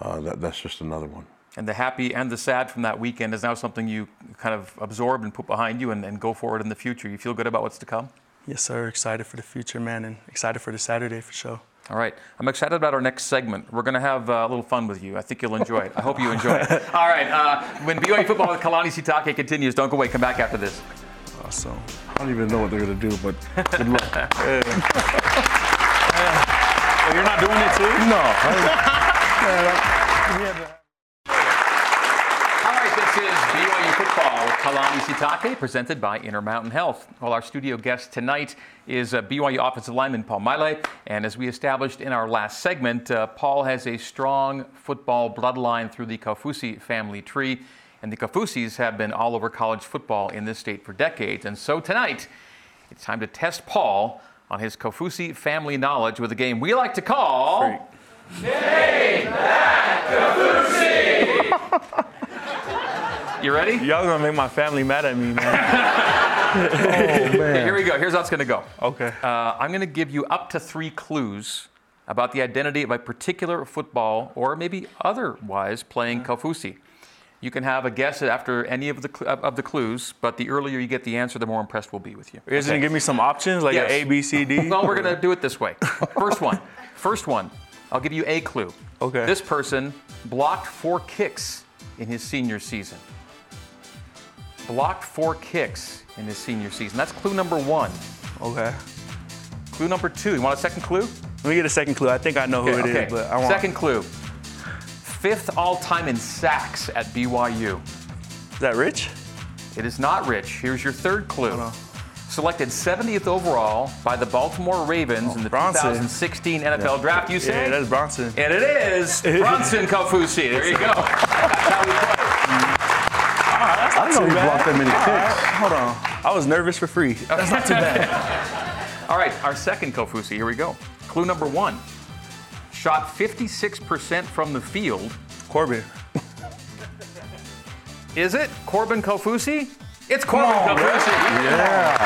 uh, that that's just another one. And the happy and the sad from that weekend is now something you kind of absorb and put behind you and, and go forward in the future. You feel good about what's to come? Yes, sir. Excited for the future, man, and excited for the Saturday for sure. All right. I'm excited about our next segment. We're going to have uh, a little fun with you. I think you'll enjoy it. I hope you enjoy it. All right. Uh, when BYU football with Kalani Sitake continues, don't go away. Come back after this. Awesome. I don't even know what they're gonna do, but good luck. you're not doing it too? no. All right, this is BYU football with Kalani Sitake, presented by Intermountain Health. Well, our studio guest tonight is uh, BYU offensive lineman Paul Maile, and as we established in our last segment, uh, Paul has a strong football bloodline through the Kaufusi family tree, and the Kaufusis have been all over college football in this state for decades. And so tonight, it's time to test Paul on his Kaufusi family knowledge with a game we like to call. "Name That Kaufusi." You ready? Y'all gonna make my family mad at me, man. Okay, here we go. Here's how it's going to go. okay. Uh, I'm going to give you up to three clues about the identity of a particular football or maybe otherwise playing Kaufusi. You can have a guess after any of the cl- of the clues, but the earlier you get the answer, the more impressed we'll be with you. You're just gonna give me some options, like Yes. A, B, C, D. Well, we're going to do it this way. First one. First one. I'll give you a clue. Okay. This person blocked four kicks in his senior season. Blocked four kicks in his senior season. That's clue number one. Okay. Clue number two. You want a second clue? Let me get a second clue. I think I know who it is, but I want Second clue. Fifth all time in sacks at BYU. Is that Rich? It is not Rich. Here's your third clue. Selected 70th overall by the Baltimore Ravens oh, in the Bronson. 2016 NFL Draft, you say? Yeah, that's Bronson. and it is Bronson Kaufusi. There you go. That's how we play. Ah, I don't know he blocked that many kicks. Hold on. I was nervous for free. That's not too bad. All right, our second Kaufusi. Here we go. Clue number one. Shot 56% from the field. Corbin. Is it Corbin Kaufusi? It's Corbin on, Kaufusi. Yeah.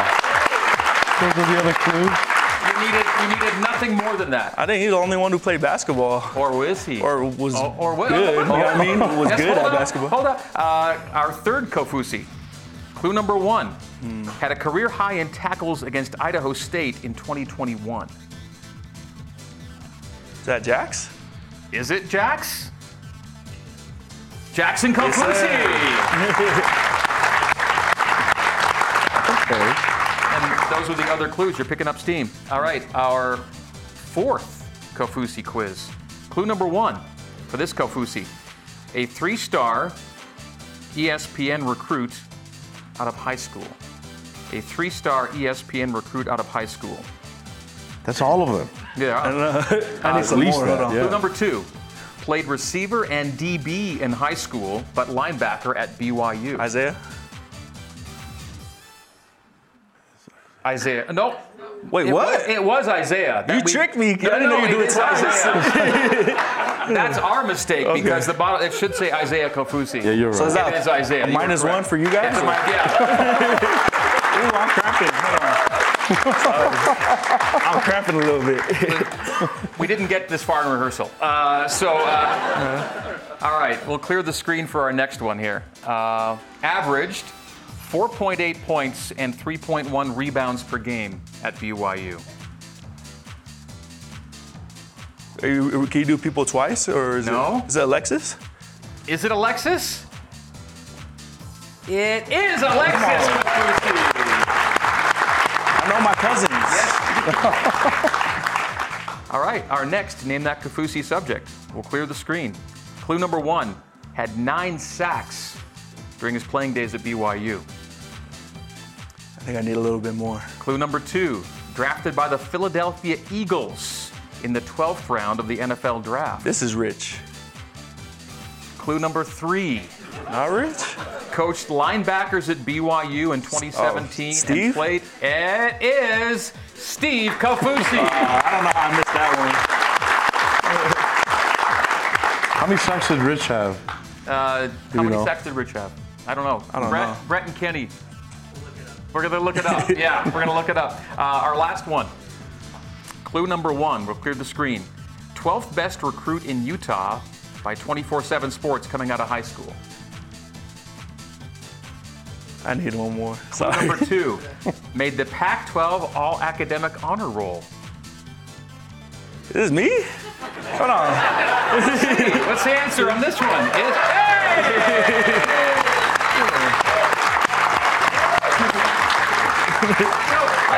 Those are the other clues. You needed, you needed nothing more than that. I think he's the only one who played basketball. Or was he? Or was or, or what? good. You know what I mean? Was Yes, good at up, basketball. Hold up. Uh, our third Kaufusi. Clue number one. Hmm. Had a career high in tackles against Idaho State in 2021. Is that Jax? Is it Jax? Jackson Yes, Kaufusi. Okay. and those were the other clues. You're picking up steam. All right, our fourth Kaufusi quiz. Clue number one for this Kaufusi a three star ESPN recruit out of high school. A three star ESPN recruit out of high school. That's all of them. Yeah. I need some more. that, Hold on. yeah. Clue number two played receiver and DB in high school, but linebacker at BYU. Isaiah? Isaiah. No. Wait, It what? Was, it was Isaiah. That You tricked me. I didn't know you'd do it is twice. Isaiah. That's our mistake because the bottle it should say Isaiah Kaufusi. Yeah, you're So is right. that It is Isaiah. a You were minus correct. one for you guys? It's a mi- yeah. Ooh, I'm cramping. Hold. I'm cramping a little bit. we didn't get this far in rehearsal. Uh, so, uh, all right, we'll clear the screen for our next one here. Uh, averaged 4.8 points and 3.1 rebounds per game at BYU. Are you, can you do people twice, or is No. it? Is it Alexis? Is it Alexis? It is Alexis Kaufusi. I know my cousins. All right, our next name that Kaufusi subject. We'll clear the screen. Clue number one had nine sacks during his playing days at BYU. I think I need a little bit more. Clue number two drafted by the Philadelphia Eagles in the 12th round of the NFL draft. This is Rich. Clue number three Not Rich? coached linebackers at BYU in 2017 and Steve? played. It is Steve Kaufusi. I don't know how I missed that one. How many sacks did Rich have? Uh, how many know? sacks did Rich have? I don't know. I don't Brett, know. Brett and Kenny. We're gonna look it up. yeah, we're gonna look it up. Uh, our last one. Clue number one. We'll clear the screen. 12th best recruit in Utah by 24/7 Sports coming out of high school. One. I need one more. Clue Sorry. number two. made the Pac-12 All Academic Honor Roll. This is me? Hold on. What's the answer on this one? It's hey!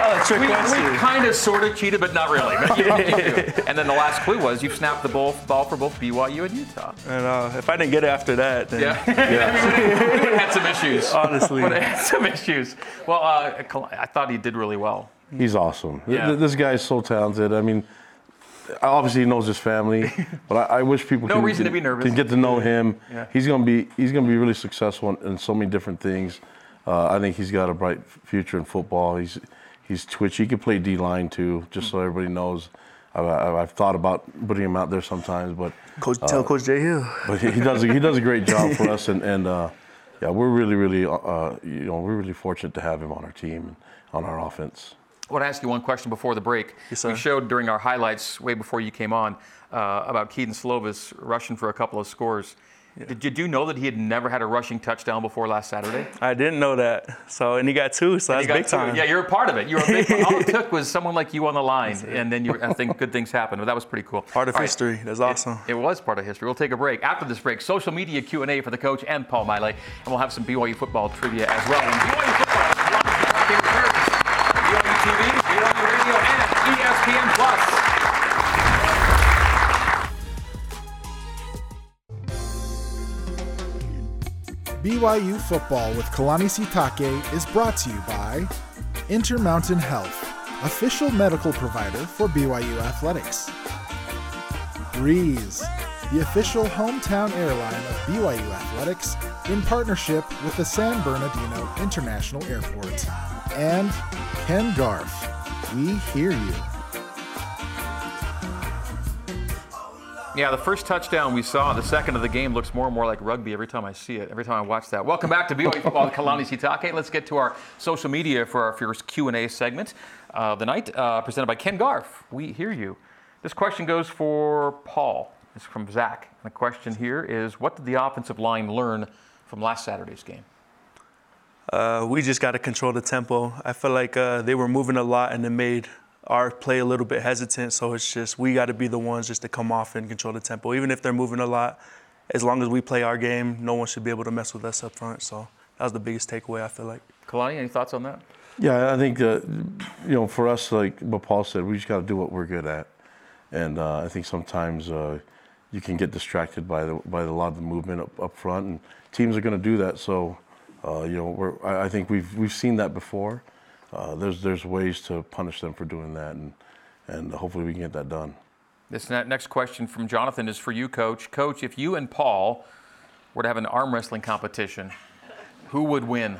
Oh, we, we kind of sort of cheated, but not really. But you- you and then the last clue was you snapped the ball, ball for both BYU and Utah. And uh, if I didn't get it after that, then Yeah, we would have had some issues. honestly. Would have had some issues. Well, uh, I thought he did really well. He's awesome. Th- Yeah. th- This guy's so talented. I mean, obviously he knows his family, but I, I wish people No can, reason to be nervous. can get to know him. Yeah. He's gonna be he's gonna be really successful in, in so many different things. Uh, I think he's got a bright future in football. He's he's twitchy. He can play D line too, just so everybody knows. I, I, I've thought about putting him out there sometimes, but Coach, tell Coach Jay Hill. but he, he does a, he does a great job for us, and and uh, yeah, we're really really uh, you know we're really fortunate to have him on our team and on our offense. I want to ask you one question before the break. Yes, we sir. showed during our highlights way before you came on uh, about Kedon Slovis rushing for a couple of scores. Did you do know that he had never had a rushing touchdown before last Saturday? I didn't know that. So, and he got two, so that's You big two. time. Yeah, you're a part of it. You're a big. all it took was someone like you on the line, and then you, I think good things happened. But that was pretty cool. Part of right. history. That's awesome. It was part of history. We'll take a break. After this break, social media Q&A for the coach and Paul Maile, and we'll have some BYU football trivia as well. BYU Football with Kalani Sitake is brought to you by Intermountain Health, official medical provider for BYU Athletics. Breeze, the official hometown airline of BYU Athletics in partnership with the San Bernardino International Airport. And Ken Garff, we hear you. Yeah, the first touchdown we saw, the second of the game looks more and more like rugby every time I see it, every time I watch that. Welcome back to BYU Football with Kalani Sitake. Let's get to our social media for our first Q&A segment of the night, uh, presented by Ken Garff. We hear you. This question goes for Paul. It's from Zach. And the question here is, what did the offensive line learn from last Saturday's game? Uh, we just got to control the tempo. I feel like uh, they were moving a lot and it made our play a little bit hesitant. So it's just we got to be the ones just to come off and control the tempo. Even if they're moving a lot, as long as we play our game, no one should be able to mess with us up front. So that was the biggest takeaway. I feel like. Kalani, any thoughts on that? Yeah, I think that you know, for us, like what Paul said, we just got to do what we're good at, and uh, I think sometimes uh, you can get distracted by the by the, a lot of the movement up, up front, and teams are going to do that. So, uh, you know, we're, I, I think we've we've seen that before. Uh, there's there's ways to punish them for doing that, and and hopefully we can get that done. This next question from Jonathan is for you, Coach. Coach, if you and Paul were to have an arm wrestling competition, who would win?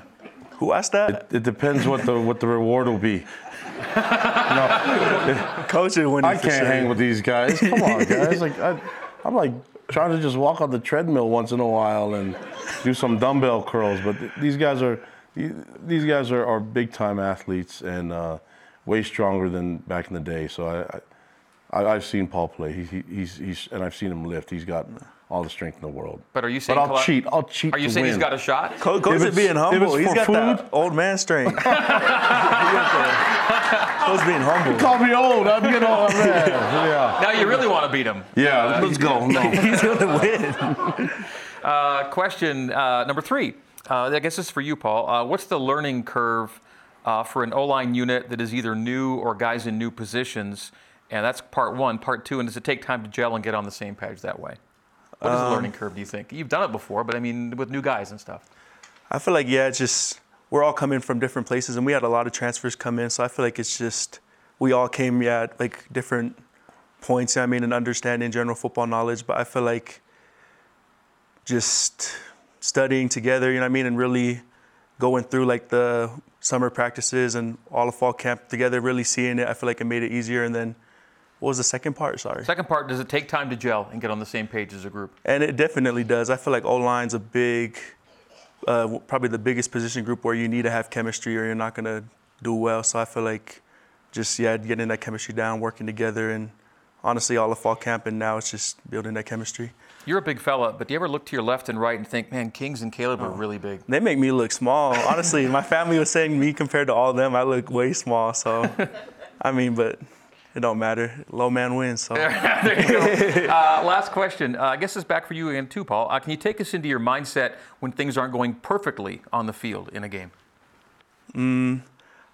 Who asked that? It, it depends what the what the reward will be. no, Coach is winning. I can't sure. hang with these guys. Come on, guys. Like I, I'm like trying to just walk on the treadmill once in a while and do some dumbbell curls. But th- these guys are these guys are, are big time athletes and uh, way stronger than back in the day. So I, I I've seen Paul play. He, he, he's he's and I've seen him lift. He's got all the strength in the world. But are you saying? But I'll Kala- cheat. I'll cheat. Are you to saying he's got a shot? Co- Coach If is it's- being if humble. it's He's for got that old man strength. He got Coach being humble. Call me old. I'm getting old. Man. Yeah. Now you really want to beat him. Yeah. Let's go. No. He's gonna win. Uh, question uh, number three. Uh, I guess this is for you, Paul. Uh, what's the learning curve uh, for an O-line unit that is either new or guys in new positions? And that's part one. Part two, and does it take time to gel and get on the same page that way? What is the learning curve, do you think? You've done it before, but I mean, with new guys and stuff. I feel like yeah, it's just we're all coming from different places, and we had a lot of transfers come in. So I feel like it's just we all came yeah at like different points. I mean, and understanding general football knowledge. But I feel like just studying together, you know what I mean, and really going through like the summer practices and all of fall camp together, really seeing it. I feel like it made it easier. And then what was the second part? Sorry. Second part, does it take time to gel and get on the same page as a group? And it definitely does. I feel like O line's a big, uh, probably the biggest position group where you need to have chemistry or you're not going to do well. So I feel like just, yeah, getting that chemistry down, working together, and honestly, all of fall camp, and now it's just building that chemistry. You're a big fella, but do you ever look to your left and right and think, man, Kings and Caleb are really big? They make me look small. Honestly, my family was saying me compared to all of them, I look way small. So, I mean, but it don't matter. Low man wins. So. there you go. Uh, last question. Uh, I guess it's back for you again, too, Paul. Uh, can you take us into your mindset when things aren't going perfectly on the field in a game?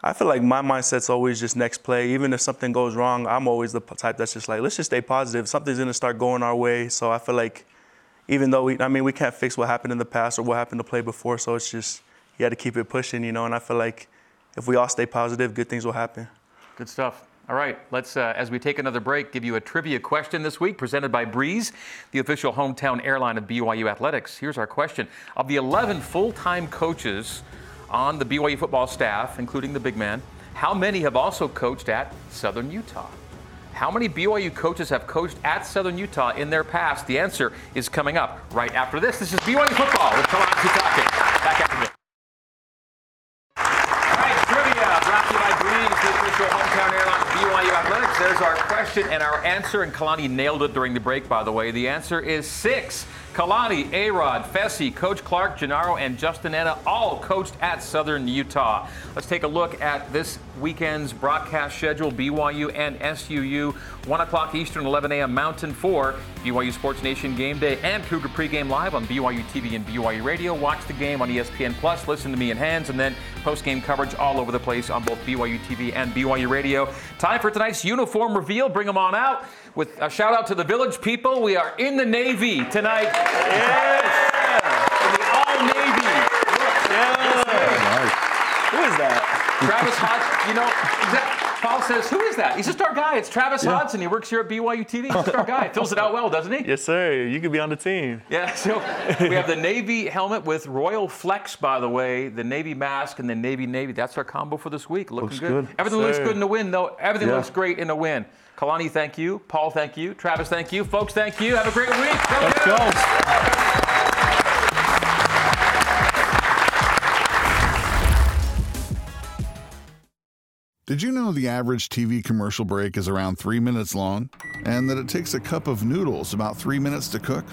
I feel like my mindset's always just next play. Even if something goes wrong, I'm always the type that's just like, let's just stay positive. Something's gonna start going our way. So I feel like, even though we, I mean, we can't fix what happened in the past or what happened to play before. So it's just you got to keep it pushing, you know. And I feel like if we all stay positive, good things will happen. Good stuff. All right, let's, uh, as we take another break, give you a trivia question this week presented by Breeze, the official hometown airline of BYU Athletics. Here's our question Of the 11 full time coaches on the BYU football staff, including the big man, how many have also coached at Southern Utah? How many BYU coaches have coached at Southern Utah in their past? The answer is coming up right after this. This is BYU football with Kalani Sitake. Back after this. Trivia brought to you by Breeze, the official hometown airline BYU Athletics. There's our question and our answer, and Kalani nailed it during the break, by the way. The answer is six. Kalani, A-Rod, Fesi, Coach Clark, Gennaro, and Justin Ena all coached at Southern Utah. Let's take a look at this weekend's broadcast schedule. BYU and SUU, 1 o'clock Eastern, 11 a.m. Mountain for BYU Sports Nation Game Day and Cougar Pregame Live on BYU TV and BYU Radio. Watch the game on ESPN Plus. Listen to me in hands, and then post-game coverage all over the place on both BYU TV and BYU Radio. Time for tonight's uniform reveal. Bring them on out with a shout out to the village people. We are in the Navy tonight. Yes. yes. The All Navy. Yes. Who is that? Travis Hodge. You know, that, Paul says, "Who is that?" He's just our guy. It's Travis yeah. Hodson. He works here at BYU TV. He's just our guy. Fills it out well, doesn't he? Yes, sir. You could be on the team. Yeah. So we have the Navy helmet with Royal Flex, by the way, the Navy mask and the Navy Navy. That's our combo for this week. Looking looks good. good. Everything sir. looks good in the win, though. Everything yeah. looks great in the win. Kalani, thank you. Paul, thank you. Travis, thank you. Folks, thank you. Have a great week. Let's go. Did you know the average TV commercial break is around three minutes long? And that it takes a cup of noodles about three minutes to cook?